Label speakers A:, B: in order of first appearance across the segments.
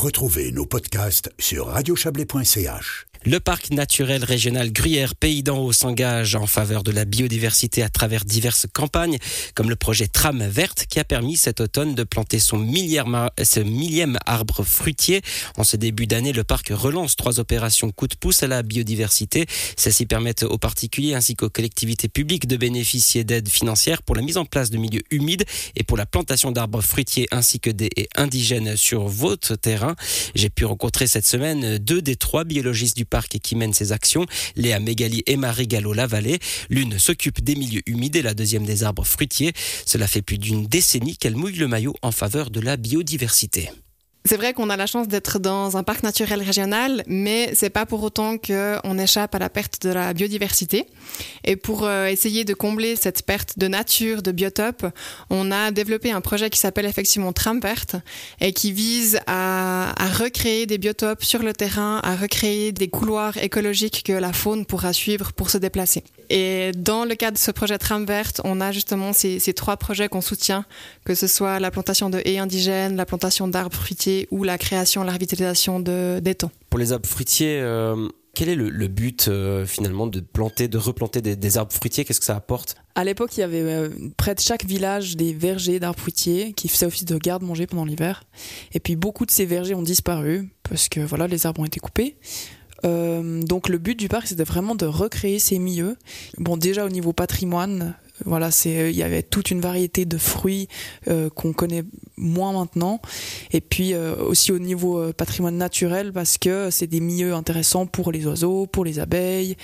A: Retrouvez nos podcasts sur radiochablais.ch.
B: Le parc naturel régional Gruyère Pays d'en Haut s'engage en faveur de la biodiversité à travers diverses campagnes, comme le projet Trame Verte qui a permis cet automne de planter son ce millième arbre fruitier. En ce début d'année, le parc relance trois opérations coup de pouce à la biodiversité. Celles-ci permettent aux particuliers ainsi qu'aux collectivités publiques de bénéficier d'aides financières pour la mise en place de milieux humides et pour la plantation d'arbres fruitiers ainsi que des indigènes sur votre terrain. J'ai pu rencontrer cette semaine deux des trois biologistes du parc qui mène ses actions, Léa Mégali et Marie Gallo-Lavallée. L'une s'occupe des milieux humides et la deuxième des arbres fruitiers. Cela fait plus d'une décennie qu'elle mouille le maillot en faveur de la biodiversité.
C: C'est vrai qu'on a la chance d'être dans un parc naturel régional, mais c'est pas pour autant qu'on échappe à la perte de la biodiversité. Et pour euh, essayer de combler cette perte de nature, de biotope, on a développé un projet qui s'appelle effectivement Tram Verte et qui vise à, recréer des biotopes sur le terrain, à recréer des couloirs écologiques que la faune pourra suivre pour se déplacer. Et dans le cadre de ce projet Tram Verte, on a justement ces trois projets qu'on soutient, que ce soit la plantation de haies indigènes, la plantation d'arbres fruitiers ou la création, la revitalisation d'étangs.
B: Pour les arbres fruitiers, euh, quel est le, but euh, finalement de planter, de replanter des, arbres fruitiers? Qu'est-ce que ça apporte?
D: À l'époque, il y avait euh, près de chaque village des vergers d'arbres fruitiers qui faisaient office de garde-manger pendant l'hiver. Et puis beaucoup de ces vergers ont disparu parce que voilà, les arbres ont été coupés. donc le but du parc, c'était vraiment de recréer ces milieux. Bon, déjà au niveau patrimoine, voilà, c'est il y avait toute une variété de fruits euh, qu'on connaît moins maintenant, et puis euh, aussi au niveau patrimoine naturel parce que c'est des milieux intéressants pour les oiseaux, pour les abeilles,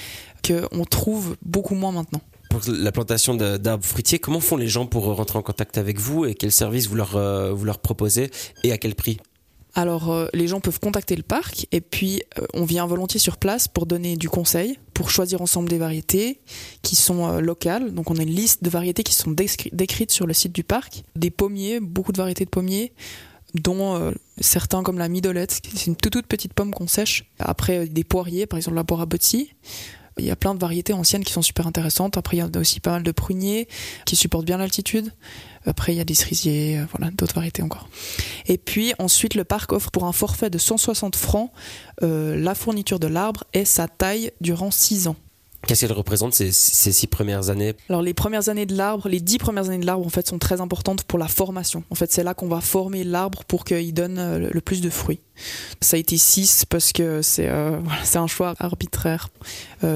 D: qu'on trouve beaucoup moins maintenant.
B: Pour la plantation d'arbres fruitiers, comment font les gens pour rentrer en contact avec vous et quels services vous leur, vous leur proposez et à quel prix?
D: Alors euh, les gens peuvent contacter le parc et puis euh, on vient volontiers sur place pour donner du conseil, pour choisir ensemble des variétés qui sont euh, locales. Donc on a une liste de variétés qui sont décrites sur le site du parc. Des pommiers, beaucoup de variétés de pommiers dont certains comme la midolette, c'est une toute, petite pomme qu'on sèche. Après des poiriers, par exemple la poire Il y a plein de variétés anciennes qui sont super intéressantes. Après, il y a aussi pas mal de pruniers qui supportent bien l'altitude. Après, il y a des cerisiers, voilà, d'autres variétés encore. Et puis ensuite, le parc offre pour un forfait de 160 francs euh, la fourniture de l'arbre et sa taille durant 6 ans.
B: Qu'est-ce qu'elle représente ces, six premières années?
D: Alors les premières années de l'arbre, les dix premières années de l'arbre en fait sont très importantes pour la formation. En fait c'est là qu'on va former l'arbre pour qu'il donne euh, le plus de fruits. Ça a été six parce que c'est euh, c'est un choix arbitraire.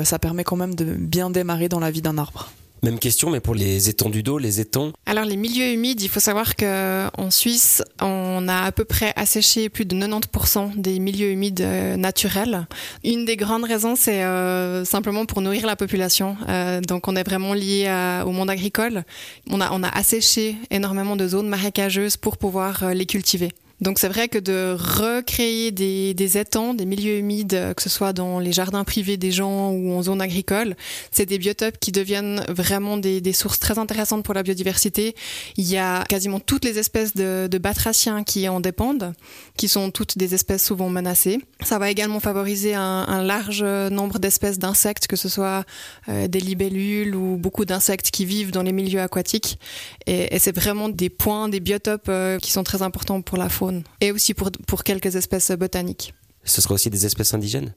D: ça permet quand même de bien démarrer dans la vie d'un arbre.
B: Même question, mais pour les étendues d'eau, les étangs
C: Alors, les milieux humides, il faut savoir qu'en Suisse, on a à peu près asséché plus de 90% des milieux humides euh, naturels. Une des grandes raisons, c'est euh, simplement pour nourrir la population. Euh, donc, on est vraiment lié au monde agricole. On a, on a asséché énormément de zones marécageuses pour pouvoir les cultiver. Donc c'est vrai que de recréer des, étangs, des milieux humides, que ce soit dans les jardins privés des gens ou en zone agricole, c'est des biotopes qui deviennent vraiment des, sources très intéressantes pour la biodiversité. Il y a quasiment toutes les espèces de, batraciens qui en dépendent, qui sont toutes des espèces souvent menacées. Ça va également favoriser un, large nombre d'espèces d'insectes, que ce soit euh, des libellules ou beaucoup d'insectes qui vivent dans les milieux aquatiques. Et, c'est vraiment des points, des biotopes euh, qui sont très importants pour la faune et aussi pour, pour quelques espèces botaniques.
B: Ce sera aussi des espèces indigènes?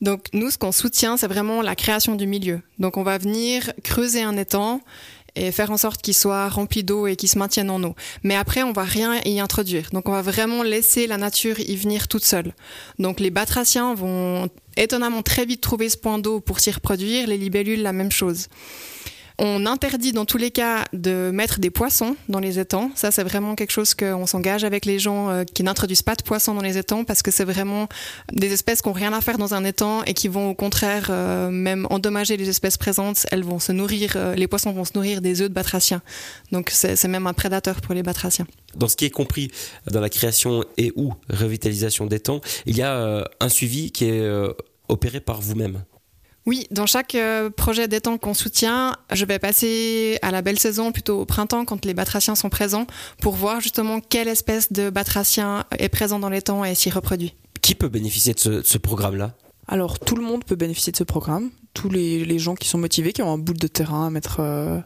C: Donc nous, ce qu'on soutient, c'est vraiment la création du milieu. Donc on va venir creuser un étang et faire en sorte qu'il soit rempli d'eau et qu'il se maintienne en eau. Mais après, on va rien y introduire. Donc on va vraiment laisser la nature y venir toute seule. Donc les batraciens vont étonnamment très vite trouver ce point d'eau pour s'y reproduire, les libellules la même chose. On interdit dans tous les cas de mettre des poissons dans les étangs. Ça, c'est vraiment quelque chose qu'on s'engage avec les gens euh, qui n'introduisent pas de poissons dans les étangs parce que c'est vraiment des espèces qui n'ont rien à faire dans un étang et qui vont au contraire euh, même endommager les espèces présentes. Elles vont se nourrir, euh, les poissons vont se nourrir des œufs de batraciens. Donc c'est même un prédateur pour les batraciens.
B: Dans ce qui est compris dans la création et ou revitalisation d'étangs, il y a un suivi qui est opéré par vous-même.
C: Oui, dans chaque euh, projet d'étang qu'on soutient, je vais passer à la belle saison, plutôt au printemps, quand les batraciens sont présents, pour voir justement quelle espèce de batracien est présent dans l'étang et s'y reproduit.
B: Qui peut bénéficier de ce, programme-là?
D: Alors, tout le monde peut bénéficier de ce programme. Tous les, gens qui sont motivés, qui ont un bout de terrain à mettre, euh,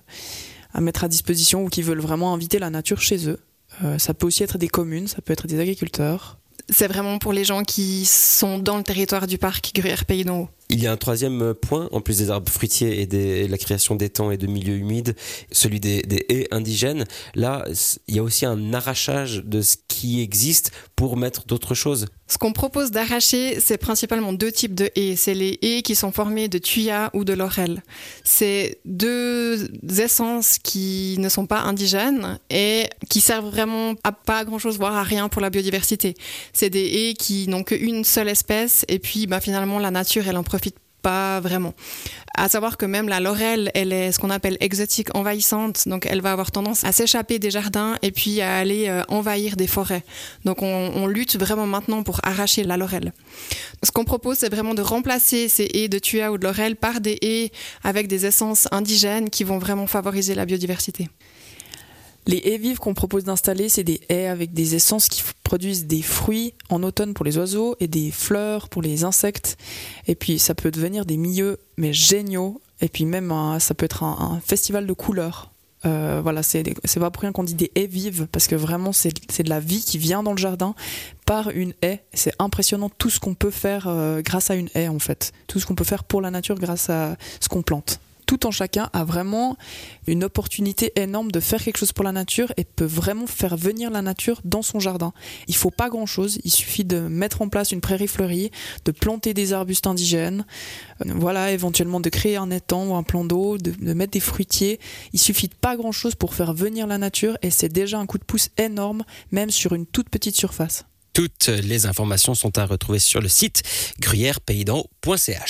D: à mettre à disposition ou qui veulent vraiment inviter la nature chez eux. Euh, ça peut aussi être des communes, ça peut être des agriculteurs.
C: c'est vraiment pour les gens qui sont dans le territoire du parc Gruyère Pays d'en Haut.
B: Il y a un troisième point, en plus des arbres fruitiers et, de la création d'étangs et de milieux humides, celui des, des, haies indigènes. Là, il y a aussi un arrachage de ce qui existe pour mettre d'autres choses.
C: Ce qu'on propose d'arracher, c'est principalement deux types de haies. C'est les haies qui sont formées de tuyas ou de laurel. C'est deux essences qui ne sont pas indigènes et qui servent vraiment à pas grand chose, voire à rien pour la biodiversité. C'est des haies qui n'ont qu'une seule espèce et puis bah, finalement la nature, elle en pas vraiment. À savoir que même la laurel, elle est ce qu'on appelle exotique envahissante, donc elle va avoir tendance à s'échapper des jardins et puis à aller euh, envahir des forêts. Donc on, on, lutte vraiment maintenant pour arracher la laurel. Ce qu'on propose, c'est vraiment de remplacer ces haies de tuya ou de laurel par des haies avec des essences indigènes qui vont vraiment favoriser la biodiversité.
D: Les haies vives qu'on propose d'installer, c'est des haies avec des essences qui produisent des fruits en automne pour les oiseaux et des fleurs pour les insectes. Et puis ça peut devenir des milieux mais géniaux. Et puis même ça peut être un, festival de couleurs. Euh, voilà, c'est pas pour rien qu'on dit des haies vives parce que vraiment c'est de la vie qui vient dans le jardin par une haie. C'est impressionnant tout ce qu'on peut faire euh, grâce à une haie en fait, tout ce qu'on peut faire pour la nature grâce à ce qu'on plante tout en chacun a vraiment une opportunité énorme de faire quelque chose pour la nature et peut vraiment faire venir la nature dans son jardin. Il faut pas grand chose, il suffit de mettre en place une prairie fleurie, de planter des arbustes indigènes, euh, voilà, éventuellement de créer un étang ou un plan d'eau, de, mettre des fruitiers. Il suffit pas grand chose pour faire venir la nature et c'est déjà un coup de pouce énorme, même sur une toute petite surface.
B: Toutes les informations sont à retrouver sur le site gruyèrepaysdan.ch.